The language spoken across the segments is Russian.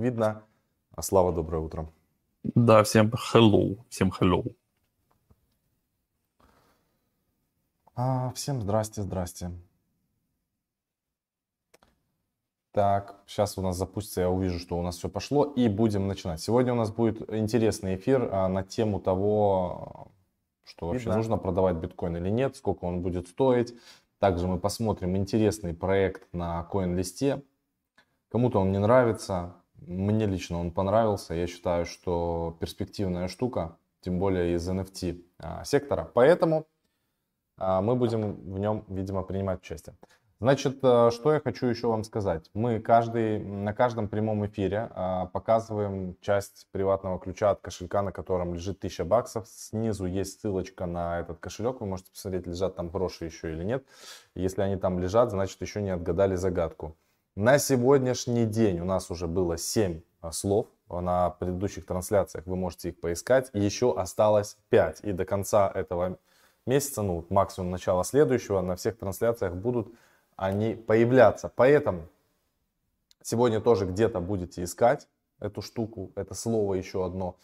видно. А Слава, доброе утро. Да, всем hello, всем hello. А, всем здрасте, здрасте. Так, сейчас у нас запустится, я увижу, что у нас все пошло, и будем начинать. Сегодня у нас будет интересный эфир а, на тему того, что вообще Видно. нужно продавать биткоин или нет, сколько он будет стоить. Также мы посмотрим интересный проект на CoinList. Кому-то он не нравится, мне лично он понравился. Я считаю, что перспективная штука, тем более из NFT а, сектора. Поэтому а, мы будем в нем, видимо, принимать участие. Значит, э, что я хочу еще вам сказать. Мы каждый, на каждом прямом эфире а, показываем часть приватного ключа от кошелька, на котором лежит 1000 баксов. Снизу есть ссылочка на этот кошелек. Вы можете посмотреть, лежат там гроши еще или нет. Если они там лежат, значит еще не отгадали загадку. На сегодняшний день у нас уже было 7 а, слов. На предыдущих трансляциях вы можете их поискать. Еще осталось 5. И до конца этого месяца, ну максимум начала следующего, на всех трансляциях будут они появляться. Поэтому сегодня тоже где-то будете искать эту штуку, это слово еще одно.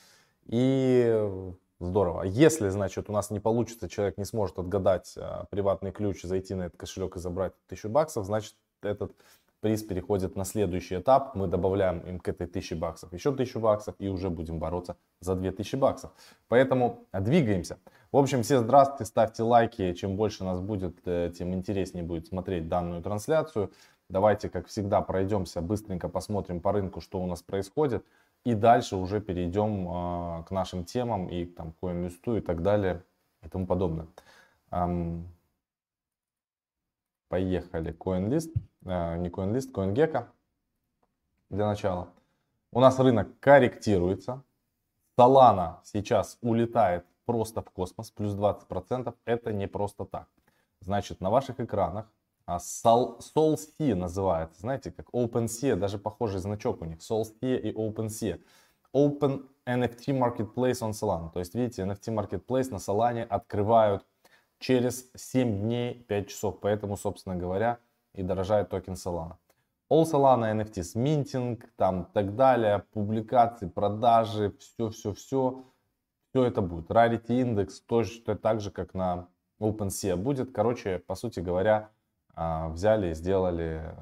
И здорово. Если, значит, у нас не получится, человек не сможет отгадать а, приватный ключ, зайти на этот кошелек и забрать тысячу баксов, значит, этот приз переходит на следующий этап. Мы добавляем им к этой тысяче баксов еще тысячу баксов и уже будем бороться за 2000 баксов. Поэтому двигаемся. В общем, все здравствуйте, ставьте лайки. Чем больше нас будет, э, тем интереснее будет смотреть данную трансляцию. Давайте, как всегда, пройдемся, быстренько посмотрим по рынку, что у нас происходит. И дальше уже перейдем э, к нашим темам и там, к CoinList и так далее и тому подобное. Поехали. CoinList, э, не CoinList, CoinGecko для начала. У нас рынок корректируется. Solana сейчас улетает просто в космос, плюс 20%, это не просто так. Значит, на ваших экранах а SolSea называется, знаете, как OpenSea, даже похожий значок у них, SolSea и OpenSea. Open NFT Marketplace on Solana. То есть, видите, NFT Marketplace на Solana открывают через 7 дней 5 часов. Поэтому, собственно говоря, и дорожает токен Solana. All Solana NFTs, минтинг, там так далее, публикации, продажи, все-все-все все это будет. Rarity индекс точно так же, как на OpenSea будет. Короче, по сути говоря, а, взяли и сделали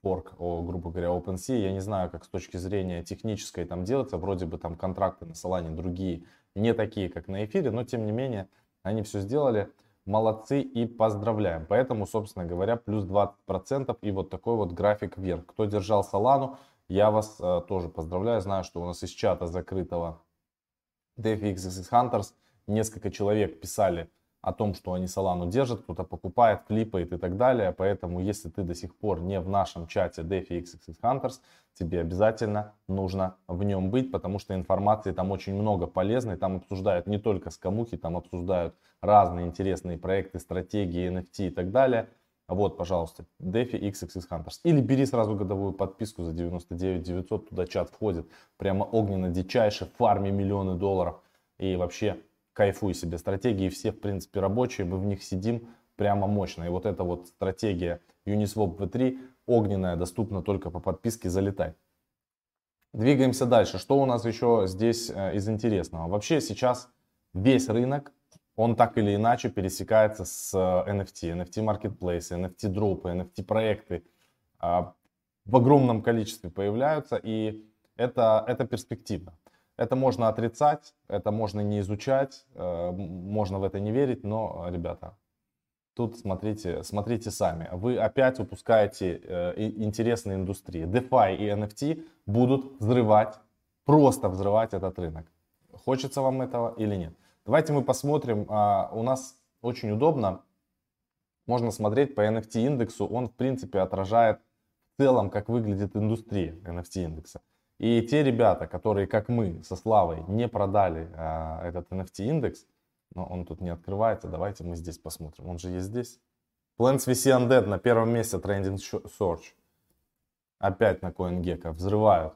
форк, о, грубо говоря, OpenSea. Я не знаю, как с точки зрения технической там делается. Вроде бы там контракты на Solana другие, не такие, как на эфире, но тем не менее они все сделали. Молодцы и поздравляем. Поэтому, собственно говоря, плюс 20% и вот такой вот график вверх. Кто держал Solana, я вас э, тоже поздравляю. Знаю, что у нас из чата закрытого XXX Hunters несколько человек писали о том, что они Solana держат, кто-то покупает, клипает и так далее. Поэтому, если ты до сих пор не в нашем чате DeFi Hunters, тебе обязательно нужно в нем быть, потому что информации там очень много полезной. Там обсуждают не только скамухи, там обсуждают разные интересные проекты, стратегии, NFT и так далее. Вот, пожалуйста, DeFi XXX Hunters. Или бери сразу годовую подписку за 99 900, туда чат входит. Прямо огненно дичайше, фарми миллионы долларов. И вообще кайфуй себе. Стратегии все, в принципе, рабочие, мы в них сидим прямо мощно. И вот эта вот стратегия Uniswap V3 огненная, доступна только по подписке, залетай. Двигаемся дальше. Что у нас еще здесь э, из интересного? Вообще сейчас весь рынок он так или иначе пересекается с NFT, NFT маркетплейсы, NFT дропы, NFT проекты а, в огромном количестве появляются, и это, это перспективно. Это можно отрицать, это можно не изучать, э, можно в это не верить, но, ребята, тут смотрите, смотрите сами. Вы опять упускаете э, интересные индустрии. DeFi и NFT будут взрывать, просто взрывать этот рынок. Хочется вам этого или нет? Давайте мы посмотрим. А, у нас очень удобно. Можно смотреть по NFT индексу. Он, в принципе, отражает в целом, как выглядит индустрия NFT индекса. И те ребята, которые, как мы, со Славой, не продали а, этот NFT индекс, но он тут не открывается, давайте мы здесь посмотрим. Он же есть здесь. Plants VC Undead на первом месте Trending Search. Опять на CoinGecko взрывают.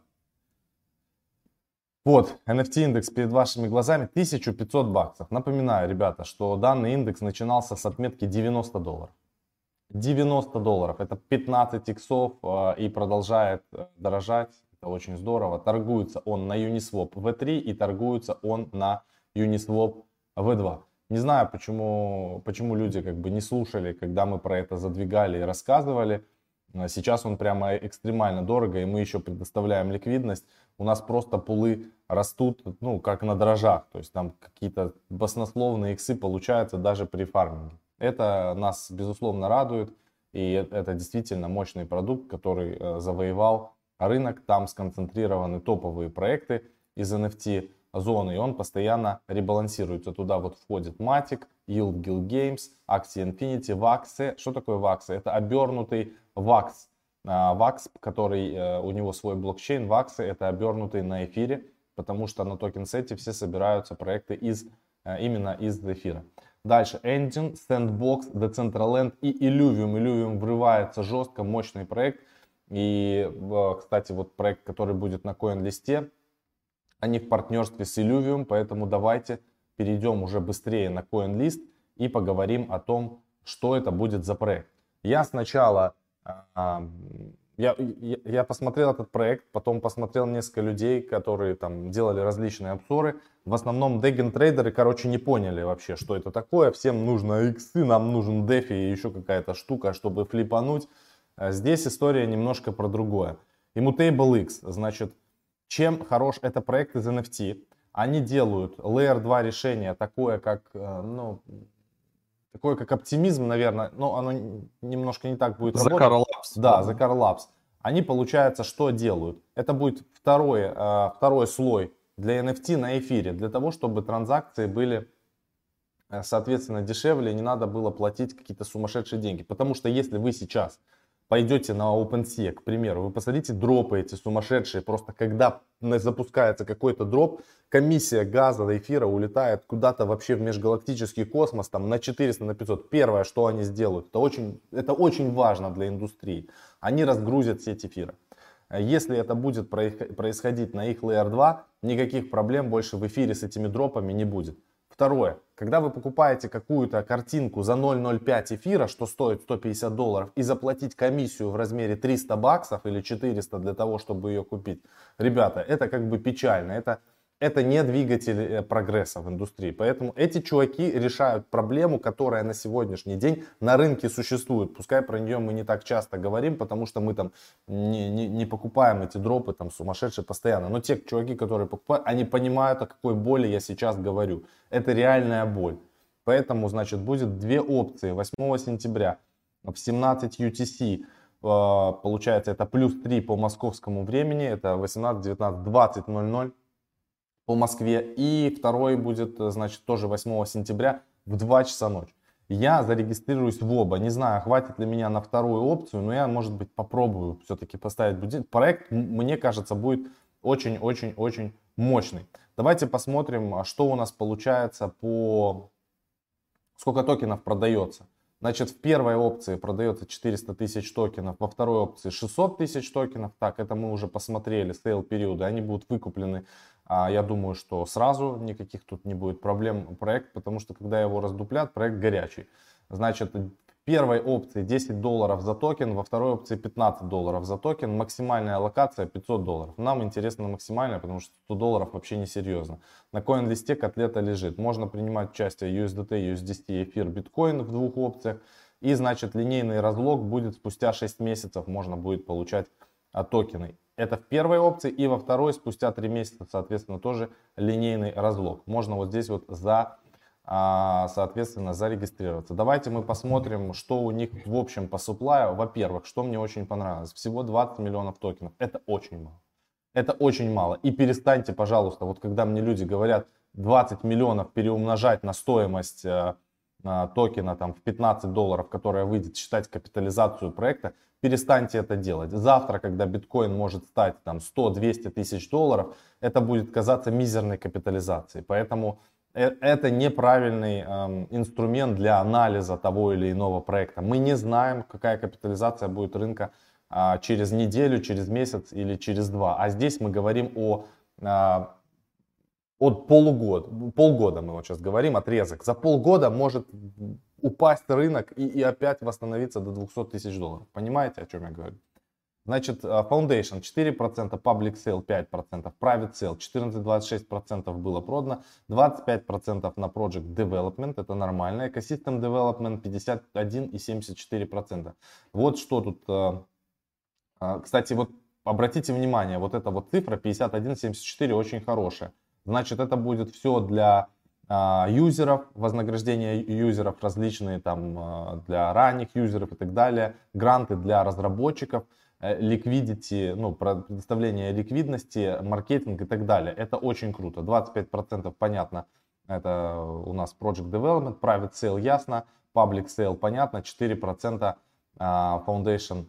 Вот, NFT индекс перед вашими глазами 1500 баксов. Напоминаю, ребята, что данный индекс начинался с отметки 90 долларов. 90 долларов, это 15 иксов э, и продолжает э, дорожать. Это очень здорово. Торгуется он на Uniswap V3 и торгуется он на Uniswap V2. Не знаю, почему, почему люди как бы не слушали, когда мы про это задвигали и рассказывали. А сейчас он прямо экстремально дорого, и мы еще предоставляем ликвидность. У нас просто пулы растут, ну, как на дрожжах. То есть там какие-то баснословные иксы получаются даже при фарминге. Это нас, безусловно, радует. И это действительно мощный продукт, который э, завоевал рынок. Там сконцентрированы топовые проекты из NFT зоны, и он постоянно ребалансируется. Туда вот входит Matic, Yield Guild Games, Axie Infinity, Vax. Что такое Vax? Это обернутый Vax. Vax, который э, у него свой блокчейн, Vax это обернутый на эфире, потому что на токен сете все собираются проекты из, э, именно из эфира. Дальше Engine, Sandbox, Decentraland и Illuvium. Illuvium врывается жестко, мощный проект. И, кстати, вот проект, который будет на CoinList, они в партнерстве с Illuvium, поэтому давайте перейдем уже быстрее на CoinList и поговорим о том, что это будет за проект. Я сначала а, я, я, я посмотрел этот проект, потом посмотрел несколько людей, которые там делали различные обзоры. В основном деген трейдеры, короче, не поняли вообще, что это такое. Всем нужно иксы, нам нужен дефи и еще какая-то штука, чтобы флипануть. А здесь история немножко про другое. Immutable X, значит, чем хорош это проект из NFT? Они делают Layer 2 решение такое, как, э, ну, такое как оптимизм, наверное, но оно немножко не так будет работать. Labs. Да, Labs. Они, получается, что делают? Это будет второй, э, второй слой для NFT на эфире, для того, чтобы транзакции были, э, соответственно, дешевле, не надо было платить какие-то сумасшедшие деньги. Потому что если вы сейчас пойдете на OpenSea, к примеру, вы посмотрите дропы эти сумасшедшие, просто когда запускается какой-то дроп, комиссия газа, эфира улетает куда-то вообще в межгалактический космос, там на 400, на 500. Первое, что они сделают, это очень, это очень важно для индустрии. Они разгрузят сеть эфира. Если это будет происходить на их Layer 2, никаких проблем больше в эфире с этими дропами не будет. Второе. Когда вы покупаете какую-то картинку за 0,05 эфира, что стоит 150 долларов, и заплатить комиссию в размере 300 баксов или 400 для того, чтобы ее купить, ребята, это как бы печально. Это это не двигатель э, прогресса в индустрии. Поэтому эти чуваки решают проблему, которая на сегодняшний день на рынке существует. Пускай про нее мы не так часто говорим, потому что мы там не, не, не покупаем эти дропы там сумасшедшие постоянно. Но те чуваки, которые покупают, они понимают, о какой боли я сейчас говорю. Это реальная боль. Поэтому, значит, будет две опции. 8 сентября в 17 UTC э, получается это плюс 3 по московскому времени, это 18, 19, 20, 00 по Москве. И второй будет, значит, тоже 8 сентября в 2 часа ночи. Я зарегистрируюсь в оба. Не знаю, хватит ли меня на вторую опцию, но я, может быть, попробую все-таки поставить будильник. Проект, мне кажется, будет очень-очень-очень мощный. Давайте посмотрим, а что у нас получается по... Сколько токенов продается. Значит, в первой опции продается 400 тысяч токенов, во второй опции 600 тысяч токенов. Так, это мы уже посмотрели, sale периоды. Они будут выкуплены я думаю, что сразу никаких тут не будет проблем проект, потому что когда его раздуплят, проект горячий. Значит, первой опции 10 долларов за токен, во второй опции 15 долларов за токен, максимальная аллокация 500 долларов. Нам интересно максимальная, потому что 100 долларов вообще не серьезно. На коин-листе котлета лежит. Можно принимать участие USDT, USDC, эфир, биткоин в двух опциях. И значит линейный разлог будет спустя 6 месяцев, можно будет получать а, токены. Это в первой опции. И во второй, спустя 3 месяца, соответственно, тоже линейный разлог. Можно вот здесь вот за, а, соответственно, зарегистрироваться. Давайте мы посмотрим, что у них в общем по суплаю. Во-первых, что мне очень понравилось. Всего 20 миллионов токенов. Это очень мало. Это очень мало. И перестаньте, пожалуйста, вот когда мне люди говорят 20 миллионов переумножать на стоимость э, токена там, в 15 долларов, которая выйдет, считать капитализацию проекта, перестаньте это делать. Завтра, когда биткоин может стать там 100-200 тысяч долларов, это будет казаться мизерной капитализацией. Поэтому э, это неправильный эм, инструмент для анализа того или иного проекта. Мы не знаем, какая капитализация будет рынка э, через неделю, через месяц или через два. А здесь мы говорим о э, от полугода, полгода мы вот сейчас говорим, отрезок. За полгода может упасть рынок и, и опять восстановиться до 200 тысяч долларов. Понимаете, о чем я говорю? Значит, э, Foundation 4%, Public Sale 5%, Private Sale 14-26% было продано, 25% на Project Development, это нормально, Ecosystem Development 51,74%. Вот что тут, э, э, кстати, вот обратите внимание, вот эта вот цифра 51,74 очень хорошая. Значит, это будет все для юзеров, вознаграждение юзеров различные там для ранних юзеров и так далее, гранты для разработчиков ликвидити, э, ну, предоставление ликвидности, маркетинг и так далее. Это очень круто. 25% понятно, это у нас Project Development, Private Sale ясно, Public Sale понятно, 4% а, Foundation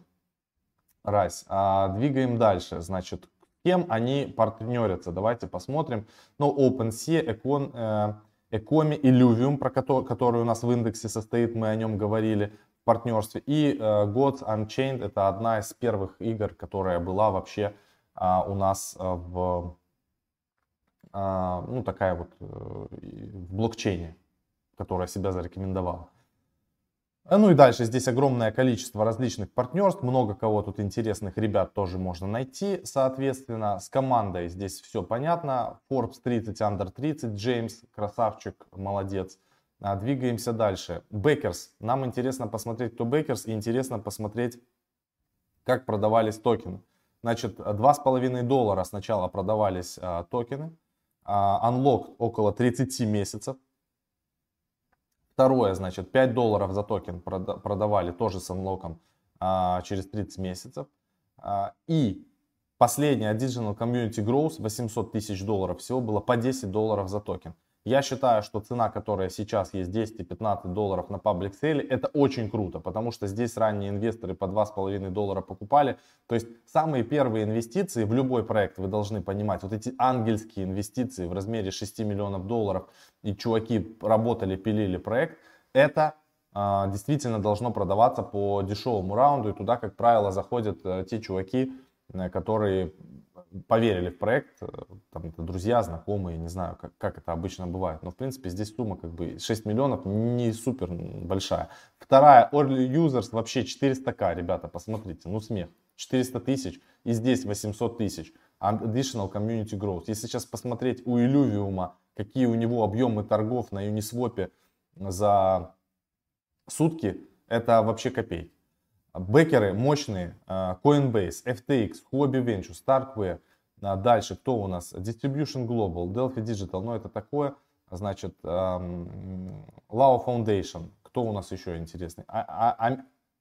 Rise. А, двигаем дальше. Значит, кем они партнерятся? Давайте посмотрим. Ну, OpenSea, Econ, э, Ecomi, Illuvium, про который, который у нас в индексе состоит, мы о нем говорили партнерстве. И uh, Gods Unchained это одна из первых игр, которая была вообще uh, у нас uh, в, uh, ну такая вот uh, в блокчейне, которая себя зарекомендовала. Ну и дальше здесь огромное количество различных партнерств, много кого тут интересных ребят тоже можно найти, соответственно. С командой здесь все понятно. Forbes 30, Under 30, Джеймс, красавчик, молодец. А, двигаемся дальше. Backers. Нам интересно посмотреть, кто backers, и интересно посмотреть, как продавались токены. Значит, 2,5 доллара сначала продавались а, токены. А, unlock около 30 месяцев. Второе, значит, 5 долларов за токен продавали тоже с unlock ом а, через 30 месяцев. А, и последняя Digital Community Growth 800 тысяч долларов всего было по 10 долларов за токен. Я считаю, что цена, которая сейчас есть 10 и 15 долларов на public sale е, это очень круто, потому что здесь ранние инвесторы по 2,5 доллара покупали. То есть самые первые инвестиции в любой проект, вы должны понимать, вот эти ангельские инвестиции в размере 6 миллионов долларов, и чуваки работали, пилили проект, это а, действительно должно продаваться по дешевому раунду, и туда, как правило, заходят а, те чуваки, э, которые поверили в проект, э, там, друзья, знакомые, не знаю, как, как это обычно бывает. Но, в принципе, здесь сумма как бы 6 миллионов не супер большая. Вторая, Early Users вообще 400к, ребята, посмотрите, ну смех. 400 тысяч и здесь 800 тысяч. Additional Community Growth. Если сейчас посмотреть у Illuvium, какие у него объемы торгов на Uniswap за сутки, это вообще копейки. Бекеры мощные, а, Coinbase, FTX, Hobby Venture, Starkware. А дальше кто у нас? Distribution Global, Delphi Digital, ну это такое. Значит, Lao Foundation, кто у нас еще интересный?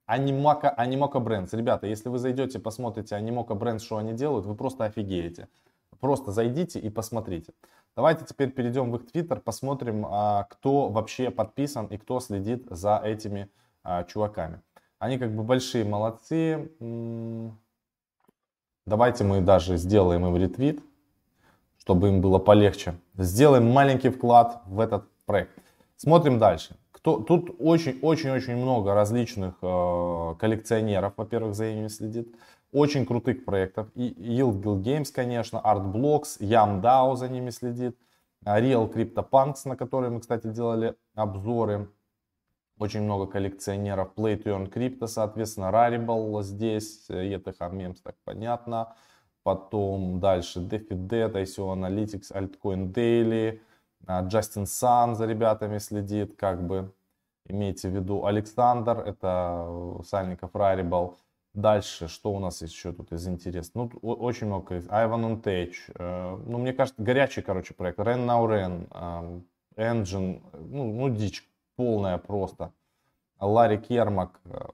Animaka, Animoca Brands. Ребята, если вы зайдете, посмотрите Animoca Brands, что они делают, вы просто офигеете. Просто зайдите и посмотрите. Давайте теперь перейдем в их твиттер, посмотрим, а, кто вообще подписан и кто следит за этими чуваками. Они как бы большие молодцы. Давайте мы даже сделаем им ретвит, чтобы им было полегче. Сделаем маленький вклад в этот проект. Смотрим дальше. Кто, тут очень-очень-очень много различных э, коллекционеров, во-первых, за ними следит. Очень крутых проектов. И Yield Guild Games, конечно, Artblocks, YamDAO за ними следит. Real CryptoPunks, на которые мы, кстати, делали обзоры. Очень много коллекционеров. Play to Earn Crypto, соответственно, Rarible здесь, ETH Memes, так понятно. Потом дальше DeFi ICO Analytics, Altcoin Daily, Justin Sun за ребятами следит, как бы. Имейте в виду Александр, это Сальников Rarible. Дальше, что у нас еще тут из интересного? Ну, очень много. Ivan on Tech. Э, ну, мне кажется, горячий, короче, проект. Ren Now Ren. Engine. Ну, ну дичь полная просто. Ларри Кермак, э,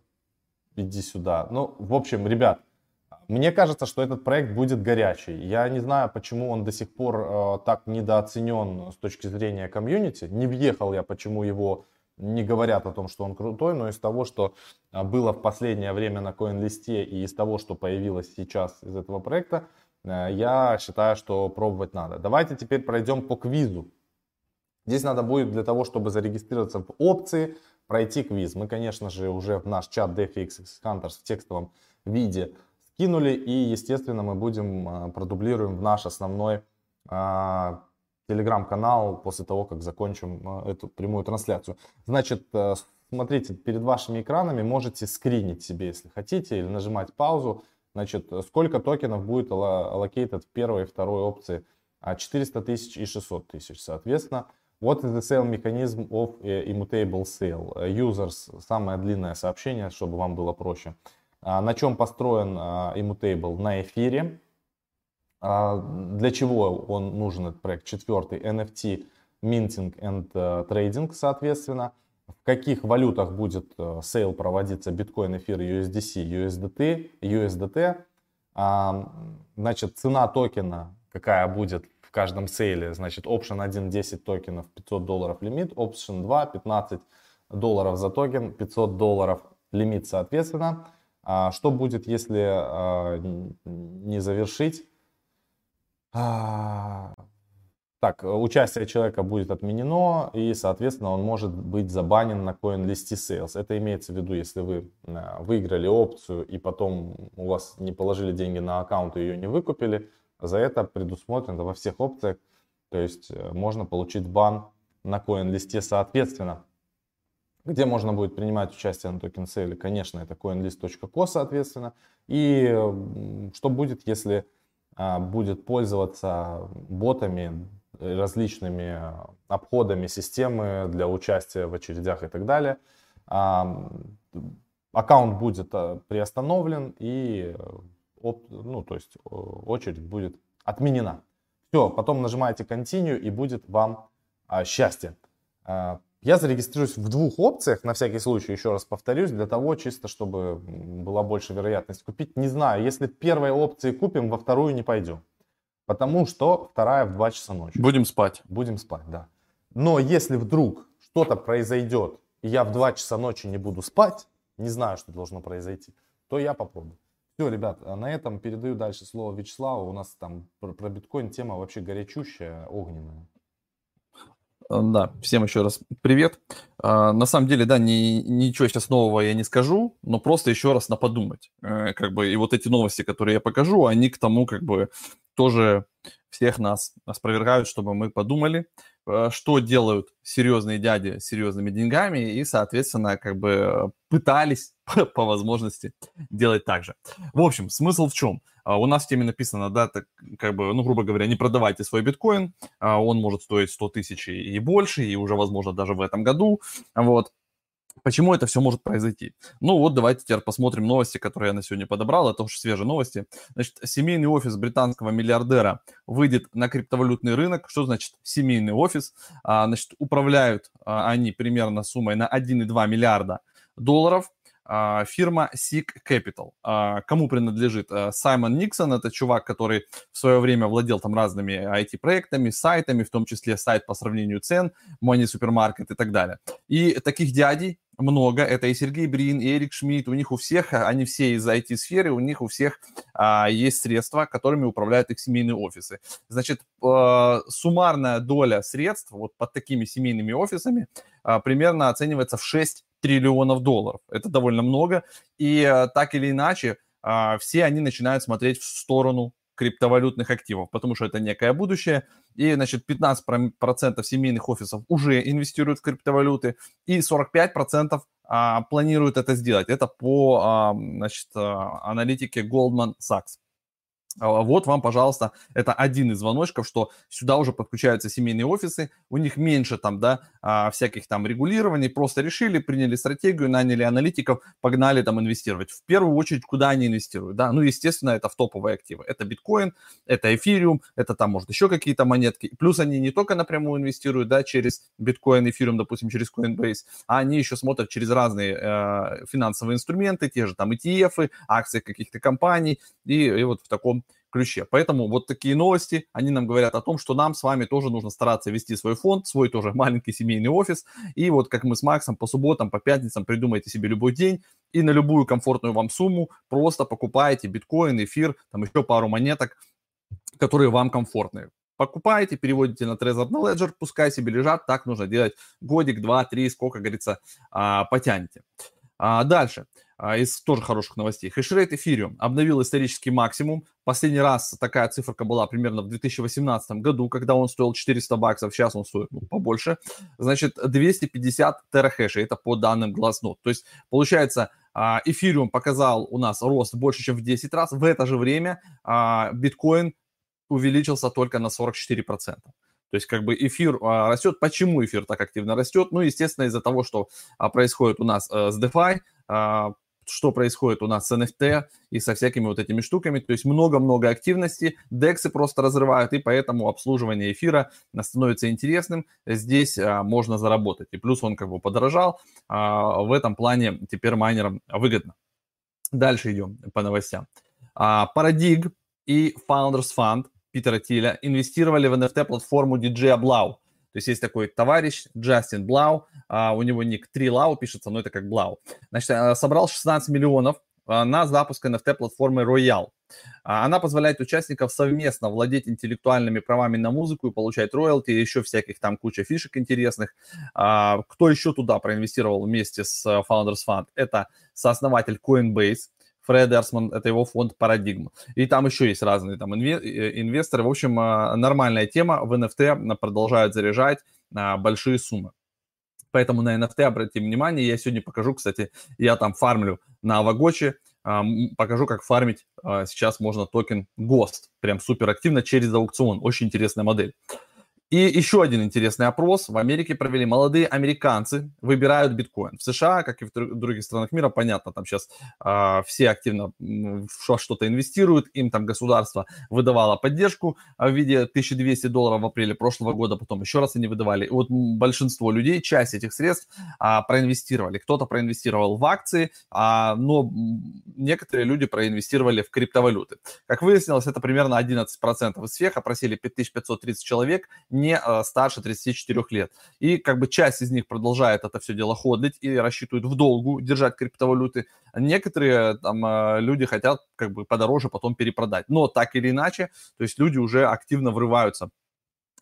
иди сюда. Ну, в общем, ребят, мне кажется, что этот проект будет горячий. Я не знаю, почему он до сих пор э, так недооценен с точки зрения комьюнити. Не въехал я, почему его не говорят о том, что он крутой, но из того, что э, было в последнее время на CoinList и из того, что появилось сейчас из этого проекта, э, я считаю, что пробовать надо. Давайте теперь пройдем по квизу. Здесь надо будет для того, чтобы зарегистрироваться в опции, пройти квиз. Мы, конечно же, уже в наш чат DFX Hunters в текстовом виде скинули. И, естественно, мы будем а, продублируем в наш основной а, телеграм-канал после того, как закончим а, эту прямую трансляцию. Значит, смотрите, перед вашими экранами можете скринить себе, если хотите, или нажимать паузу Значит, сколько токенов будет allocated в первой и второй опции? 400 а, тысяч и 600 тысяч, соответственно. What is the sale mechanism of immutable sale? Users, самое длинное сообщение, чтобы вам было проще. А, на чем построен immutable? На эфире. Для чего он нужен, этот проект? Четвертый, NFT, minting and trading, соответственно в каких валютах будет э, sale проводиться биткоин, эфир, USDC, USDT, USDT. А, значит, цена токена, какая будет в каждом сейле, значит, option 1 10 токенов, 500 долларов лимит, option 2 15 долларов за токен, 500 долларов лимит соответственно. А, что будет, если а, не завершить? А, так, участие человека будет отменено, и, соответственно, он может быть забанен на CoinList Sales. Это имеется в виду, если вы э, выиграли опцию, и потом у вас не положили деньги на аккаунт и ее не выкупили, за это предусмотрено во всех опциях. То есть э, можно получить бан на CoinList соответственно. Где можно будет принимать участие на токен сейле? Конечно, это coinlist.co, соответственно. И что будет, если а, будет пользоваться ботами различными э, обходами системы для участия в очередях и так далее. Аккаунт будет э, приостановлен и э, ну, то есть очередь будет отменена. Все, потом нажимаете Continue и будет вам а, счастье. А, я зарегистрируюсь в двух опциях, на всякий случай, еще раз повторюсь, для того, чисто чтобы была больше вероятность купить. Не знаю, если первой опции купим, во вторую не пойдем. Потому что вторая в 2 часа ночи. Будем спать. Будем спать, да. Но если вдруг что-то произойдет, и я в 2 часа ночи не буду спать, не знаю, что должно произойти, то я попробую. Все, ребят, а на этом передаю дальше слово Вячеславу. У нас там про, про биткоин тема вообще горячущая, огненная. Э, да, всем еще раз привет. А, на самом деле, да, ни, ничего сейчас нового я не скажу, но просто еще раз на подумать. Э, как бы, и вот эти новости, которые я покажу, они к тому, как бы, тоже всех нас опровергают, чтобы мы подумали, что делают серьезные дяди с серьезными деньгами, и, соответственно, как бы пытались по возможности делать так же. В общем, смысл в чем? А, у нас в теме написано, да, так, как бы, ну, грубо говоря, не продавайте свой биткоин, а, он может стоить 100 тысяч и больше, и уже, возможно, даже в этом году, вот. Почему это все может произойти? Ну вот давайте теперь посмотрим новости, которые я на сегодня подобрал. Это уже свежие новости. Значит, семейный офис британского миллиардера выйдет на криптовалютный рынок. Что значит семейный офис? А, значит, управляют они примерно суммой на 1,2 миллиарда долларов. А, фирма Seek Capital. А, кому принадлежит? А, Саймон Никсон, это чувак, который в свое время владел там разными IT-проектами, сайтами, в том числе сайт по сравнению цен, Money Supermarket и так далее. И таких дядей много. Это и Сергей Брин, и Эрик Шмидт. У них у всех, они все из IT-сферы, у них у всех а, есть средства, которыми управляют их семейные офисы. Значит, а, суммарная доля средств вот под такими семейными офисами примерно оценивается в 6 триллионов долларов. Это довольно много. И а, так или иначе, а, все они начинают смотреть в сторону криптовалютных активов, потому что это некое будущее. И, значит, 15% семейных офисов уже инвестируют в криптовалюты, и 45% а, планируют это сделать. Это по, а, значит, а, аналитике Goldman Sachs. А, вот вам, пожалуйста, это один из звоночков, что сюда уже подключаются семейные офисы, у них меньше там, да, а, всяких там регулирований, просто решили, приняли стратегию, наняли аналитиков, погнали там инвестировать. В первую очередь, куда они инвестируют, да, ну, естественно, это в топовые активы, это биткоин, это эфириум, это там, может, еще какие-то монетки, плюс они не только напрямую инвестируют, да, через биткоин, эфириум, допустим, через Coinbase, а они еще смотрят через разные э, финансовые инструменты, те же там ETF, акции каких-то компаний, и, и вот в таком ключе. Поэтому вот такие новости, они нам говорят о том, что нам с вами тоже нужно стараться вести свой фонд, свой тоже маленький семейный офис. И вот как мы с Максом по субботам, по пятницам придумайте себе любой день и на любую комфортную вам сумму просто покупаете биткоин, эфир, там еще пару монеток, которые вам комфортны. Покупаете, переводите на Trezor, на Ledger, пускай себе лежат, так нужно делать годик, два, три, сколько, говорится, а, потянете. А, дальше. А, из тоже хороших новостей. Хешрейт Ethereum обновил исторический максимум. Последний раз такая циферка была примерно в 2018 году, когда он стоил 400 баксов, сейчас он стоит ну, побольше. Значит, 250 терахэшей, это по данным Glassnode. То есть, получается, эфириум показал у нас рост больше, чем в 10 раз. В это же время биткоин увеличился только на 44%. То есть как бы эфир а, растет. Почему эфир так активно растет? Ну, естественно, из-за того, что а, происходит у нас а, с DeFi, а, что происходит у нас с NFT и со всякими вот этими штуками. То есть много-много активности, дексы просто разрывают, и поэтому обслуживание эфира становится интересным. Здесь а, можно заработать. И плюс он как бы подорожал. А, в этом плане теперь майнерам выгодно. Дальше идем по новостям. А, Paradig и Founders Fund Питера Тиля инвестировали в NFT-платформу DJ Blau. То есть есть такой товарищ Джастин Блау, а, у него ник 3 Лау пишется, но это как Блау. Значит, а, собрал 16 миллионов а, на запуск NFT-платформы Royal. Она позволяет участникам совместно владеть интеллектуальными правами на музыку и получать роялти, еще всяких там куча фишек интересных. Кто еще туда проинвестировал вместе с э, Founders Fund? Это сооснователь Coinbase, Фред Эрсман, это его фонд «Парадигма». И там еще есть разные там э, инвесторы. В общем, а, нормальная тема. В NFT продолжают заряжать а, большие суммы. Поэтому на NFT обратите внимание. Я сегодня покажу, кстати, я там фармлю на Авагочи. А, покажу, как фармить сейчас можно токен GOST. Прям супер активно через аукцион. Очень интересная модель. И еще один интересный опрос. В Америке провели молодые американцы, выбирают биткоин. В США, как и в других странах мира, понятно, там сейчас э, все активно в что-то инвестируют, им там государство выдавало поддержку в виде 1200 долларов в апреле прошлого года, потом еще раз они выдавали. И вот большинство людей, часть этих средств э, проинвестировали. Кто-то проинвестировал в акции, э, но некоторые люди проинвестировали в криптовалюты. Как выяснилось, это примерно 11% из всех, опросили 5530 человек, не э, старше 34 лет. И как бы часть из них продолжает это все дело ходить и рассчитывают в долгу держать криптовалюты. Некоторые там э, люди хотят как бы подороже потом перепродать. Но так или иначе, то есть люди уже активно врываются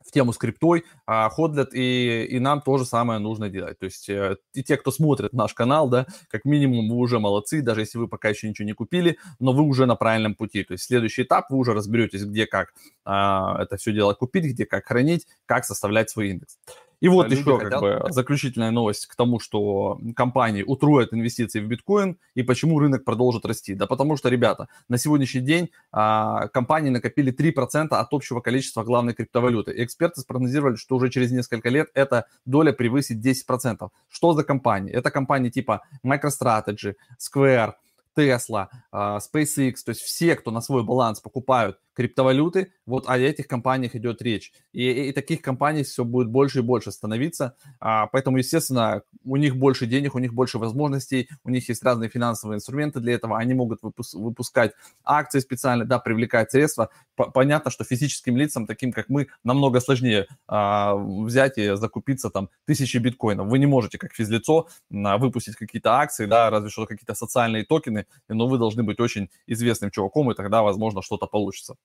в тему скриптой а, ходлят, и, и нам то же самое нужно делать. То есть э, и те, кто смотрит наш канал, да, как минимум вы уже молодцы, даже если вы пока еще ничего не купили, но вы уже на правильном пути. То есть следующий этап, вы уже разберетесь, где как а, это все дело купить, где как хранить, как составлять свой индекс. И вот а еще как бы заключительная новость к тому, что компании утроят инвестиции в биткоин и почему рынок продолжит расти. Да потому что, ребята, на сегодняшний день а, компании накопили 3% от общего количества главной криптовалюты. И эксперты спрогнозировали, что уже через несколько лет эта доля превысит 10%. Что за компании? Это компании типа MicroStrategy, Square, Tesla, а, SpaceX, то есть все, кто на свой баланс покупают криптовалюты, вот о этих компаниях идет речь. И, и таких компаний все будет больше и больше становиться. А, поэтому, естественно, у них больше денег, у них больше возможностей, у них есть разные финансовые инструменты для этого. Они могут выпуск, выпускать акции специально, да, привлекать средства. П понятно, что физическим лицам, таким как мы, намного сложнее а, взять и закупиться там тысячи биткоинов. Вы не можете, как физлицо, а, выпустить какие-то акции, да, разве что какие-то социальные токены, но вы должны быть очень известным чуваком, и тогда, возможно, что-то получится.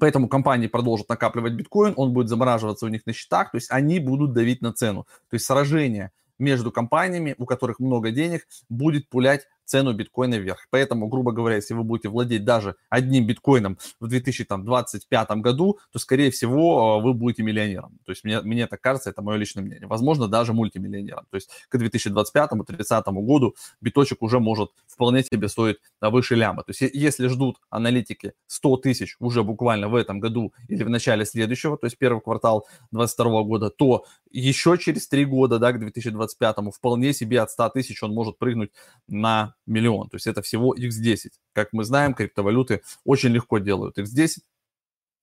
Поэтому компании продолжат накапливать биткоин, он будет замораживаться у них на счетах, то есть они будут давить на цену. То есть сражение между компаниями, у которых много денег, будет пулять цену биткоина вверх. Поэтому, грубо говоря, если вы будете владеть даже одним биткоином в 2025 году, то, скорее всего, э, вы будете миллионером. То есть мне, мне так кажется, это мое личное мнение. Возможно, даже мультимиллионером. То есть к 2025-2030 году биточек уже может вполне себе стоить выше ляма. То есть если ждут аналитики 100 тысяч уже буквально в этом году или в начале следующего, то есть первый квартал 2022 года, то еще через три года, да, к 2025 вполне себе от 100 тысяч он может прыгнуть на миллион. То есть это всего x10. Как мы знаем, криптовалюты очень легко делают x10,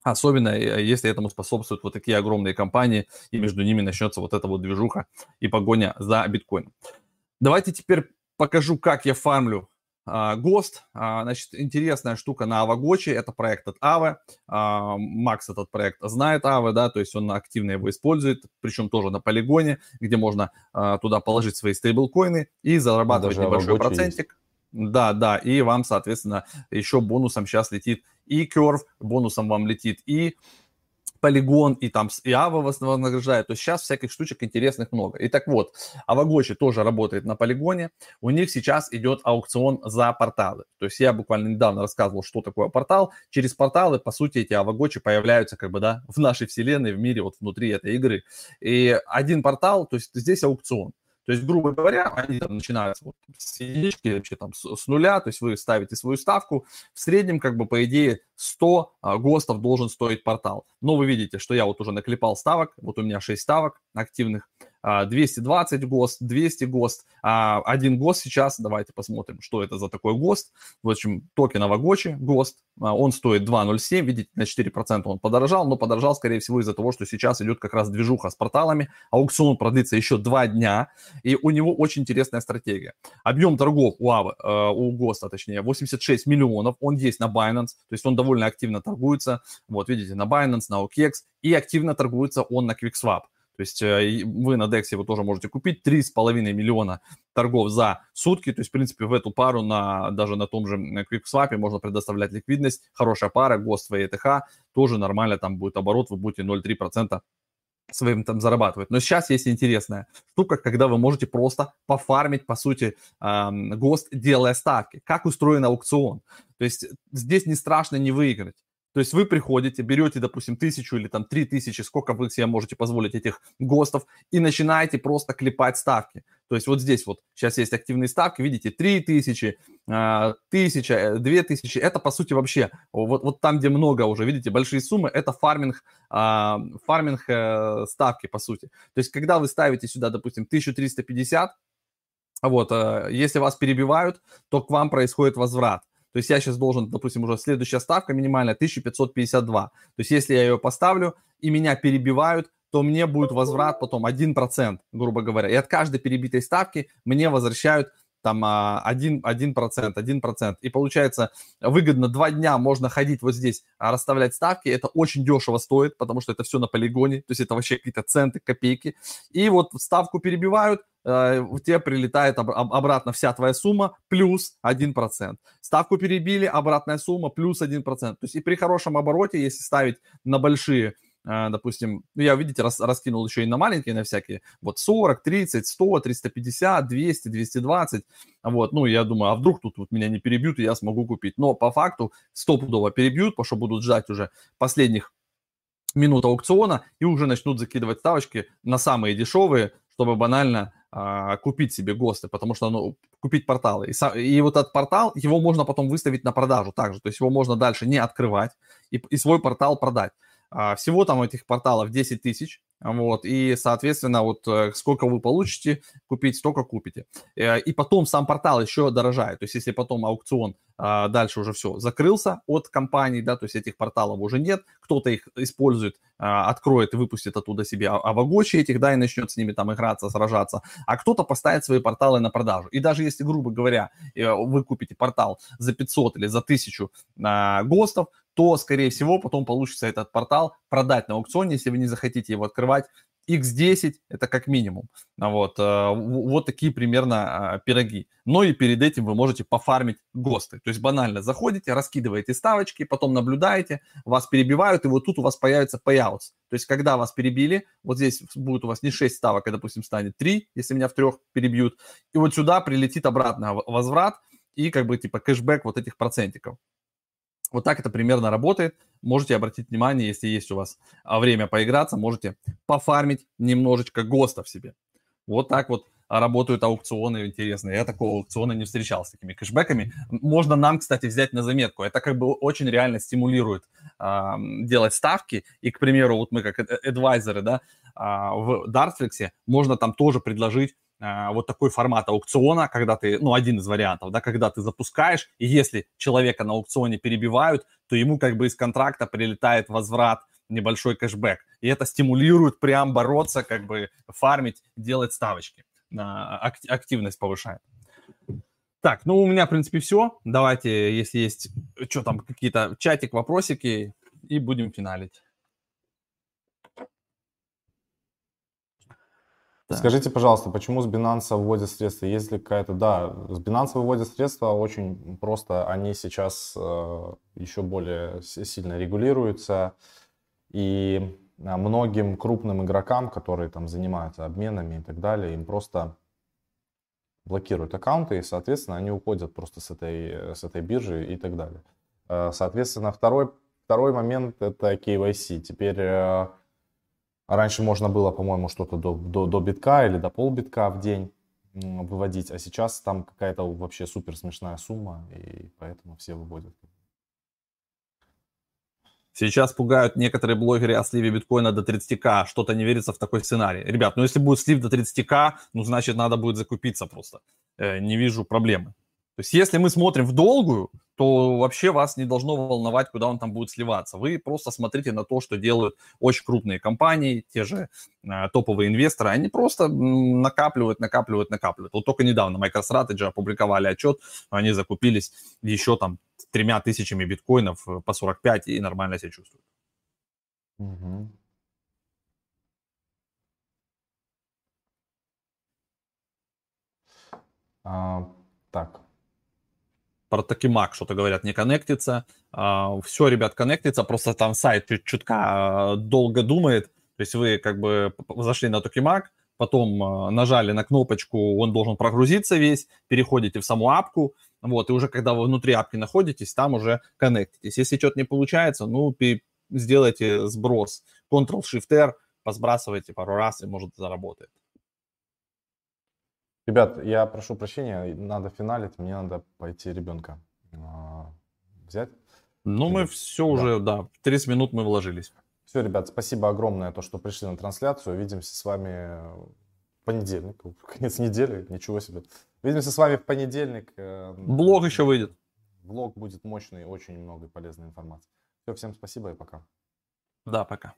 Особенно э, если этому способствуют вот такие огромные компании, и между ними начнется вот эта вот движуха и погоня за биткоином. Давайте теперь покажу, как я фармлю ГОСТ. А, значит, интересная штука на Авагочи, это проект от Авы. А, Макс этот проект знает Авы, да, то есть он активно его использует, причем тоже на полигоне, где можно туда положить свои стейблкоины и зарабатывать небольшой процентик. Есть. Да, да, и вам, соответственно, еще бонусом сейчас летит и Curve, бонусом вам летит и полигон, и там и Ава вознаграждает. То есть сейчас всяких штучек интересных много. И так вот, Авагочи тоже работает на полигоне. У них сейчас идет аукцион за порталы. То есть я буквально недавно рассказывал, что такое портал. Через порталы, по сути, эти Авагочи появляются как бы, да, в нашей вселенной, в мире, вот внутри этой игры. И один портал, то есть здесь аукцион. То есть, грубо говоря, они там начинаются вот с единички, вообще там с, с нуля, то есть вы ставите свою ставку. В среднем, как бы, по идее, 100 а, ГОСТов должен стоить портал. Но вы видите, что я вот уже наклепал ставок, вот у меня 6 ставок активных. 220 ГОСТ, 200 ГОСТ. А один ГОСТ сейчас, давайте посмотрим, что это за такой ГОСТ. В общем, токен Авагочи ГОСТ, а, он стоит 2.07, видите, на 4% он подорожал, но подорожал, скорее всего, из-за того, что сейчас идет как раз движуха с порталами. Аукцион продлится еще 2 дня, и у него очень интересная стратегия. Объем торгов у, Авы, э, у ГОСТа, точнее, 86 миллионов, он есть на Binance, то есть он довольно активно торгуется. Вот, видите, на Binance, на OKEX, и активно торгуется он на QuickSwap. То есть э, вы на DEX его тоже можете купить. 3,5 миллиона торгов за сутки. То есть, в принципе, в эту пару на, даже на том же QuickSwap можно предоставлять ликвидность. Хорошая пара, ГОСТ, ВЕТХ. Тоже нормально там будет оборот. Вы будете 0,3% своим там зарабатывать. Но сейчас есть интересная штука, когда вы можете просто пофармить, по сути, ГОСТ, делая ставки. Как устроен аукцион. То есть здесь не страшно не выиграть. То есть вы приходите, берете, допустим, тысячу или там три тысячи, сколько вы себе можете позволить этих ГОСТов, и начинаете просто клепать ставки. То есть вот здесь вот сейчас есть активные ставки, видите, 3 тысячи, а, тысяча, две тысячи. Это, по сути, вообще, вот, вот там, где много уже, видите, большие суммы, это фарминг, а, фарминг э, ставки, по сути. То есть когда вы ставите сюда, допустим, 1350, вот, э, если вас перебивают, то к вам происходит возврат. То есть я сейчас должен, допустим, уже следующая ставка минимальная 1552. То есть если я ее поставлю и меня перебивают, то мне будет возврат потом 1%, грубо говоря. И от каждой перебитой ставки мне возвращают там 1%, 1%, 1%. И получается выгодно два дня можно ходить вот здесь, а, расставлять ставки. Это очень дешево стоит, потому что это все на полигоне. То есть это вообще какие-то центы, копейки. И вот ставку перебивают, э, тебе прилетает обратно вся твоя сумма плюс 1%. Ставку перебили, обратная сумма плюс 1%. То есть и при хорошем обороте, если ставить на большие а, допустим, ну, я, видите, рас, раскинул еще и на маленькие, на всякие, вот 40, 30, 100, 350, 200, 220, вот, ну, я думаю, а вдруг тут вот меня не перебьют, и я смогу купить, но по факту стопудово перебьют, потому что будут ждать уже последних минут аукциона и уже начнут закидывать ставочки на самые дешевые, чтобы банально а, купить себе ГОСТы, потому что ну, купить порталы. И, и вот этот портал, его можно потом выставить на продажу также, то есть его можно дальше не открывать и, и свой портал продать. А, всего там этих порталов 10 тысяч, вот, и, соответственно, вот э, сколько вы получите купить, столько купите. Э, и потом сам портал еще дорожает, то есть если потом аукцион а, дальше уже все закрылся от компаний, да, то есть этих порталов уже нет, кто-то их использует, а, откроет и выпустит оттуда себе авагочи этих, да, и начнет с ними там играться, сражаться, а кто-то поставит свои порталы на продажу. И даже если, грубо говоря, э, вы купите портал за 500 или за 1000 ГОСТов, то, скорее всего, потом получится этот портал продать на аукционе, если вы не захотите его открывать. X10 это как минимум. Вот, э, вот такие примерно а, пироги. Но и перед этим вы можете пофармить ГОСТы. То есть банально заходите, раскидываете ставочки, потом наблюдаете, вас перебивают, и вот тут у вас появится payouts. То есть когда вас перебили, вот здесь будет у вас не 6 ставок, а, допустим, станет 3, если меня в трех перебьют. И вот сюда прилетит обратно возврат и как бы типа кэшбэк вот этих процентиков. Вот так это примерно работает. Можете обратить внимание, если есть у вас а, время поиграться, можете пофармить немножечко ГОСТов себе. Вот так вот работают аукционы интересные. Я такого аукциона не встречал с такими кэшбэками. Можно нам, кстати, взять на заметку. Это как бы очень реально стимулирует э, делать ставки. И, к примеру, вот мы как адвайзеры, да, э, в Dartflix можно там тоже предложить вот такой формат аукциона, когда ты, ну, один из вариантов, да, когда ты запускаешь, и если человека на аукционе перебивают, то ему как бы из контракта прилетает возврат, небольшой кэшбэк. И это стимулирует прям бороться, как бы фармить, делать ставочки, активность повышает. Так, ну у меня, в принципе, все. Давайте, если есть что там, какие-то чатик, вопросики, и будем финалить. Скажите, пожалуйста, почему с Binance вводят средства? Есть ли какая-то... Да, с Binance выводят средства очень просто. Они сейчас э, еще более сильно регулируются. И а, многим крупным игрокам, которые там занимаются обменами и так далее, им просто блокируют аккаунты, и, соответственно, они уходят просто с этой, с этой биржи и так далее. Э, соответственно, второй, второй момент это KYC. Теперь э, раньше можно было, по-моему, что-то до, до, до битка или до полбитка в день выводить, а сейчас там какая-то вообще супер смешная сумма, и поэтому все выводят. Сейчас пугают некоторые блогеры о сливе биткоина до 30к. Что-то не верится в такой сценарий. Ребят, ну если будет слив до 30к, ну значит надо будет закупиться просто. Э, не вижу проблемы. То есть если мы смотрим в долгую, то вообще вас не должно волновать, куда он там будет сливаться. Вы просто смотрите на то, что делают очень крупные компании, те же э, топовые инвесторы. Они просто накапливают, накапливают, накапливают. Вот только недавно MicroStrategy опубликовали отчет, они закупились еще там тремя тысячами биткоинов э, по 45 и нормально себя чувствуют. Угу. А, так. Про Токимак что-то говорят, не коннектится. А, все, ребят, коннектится, просто там сайт чуть чутка а, долго думает. То есть вы как бы зашли на Токимак, потом а, нажали на кнопочку, он должен прогрузиться весь, переходите в саму апку, вот, и уже когда вы внутри апки находитесь, там уже коннектитесь. Если что-то не получается, ну, сделайте сброс. Ctrl-Shift-R, посбрасывайте пару раз, и может заработает. Ребят, я прошу прощения, надо финалить, мне надо пойти ребенка а, взять. Ну, мы все да. уже, да, 30 минут мы вложились. Все, ребят, спасибо огромное, то, что пришли на трансляцию. Увидимся с вами в понедельник, конец недели, ничего себе. Увидимся с вами в понедельник. Э, Блог еще выйдет. Блог будет мощный, очень много полезной информации. Все, всем спасибо и пока. Да, пока.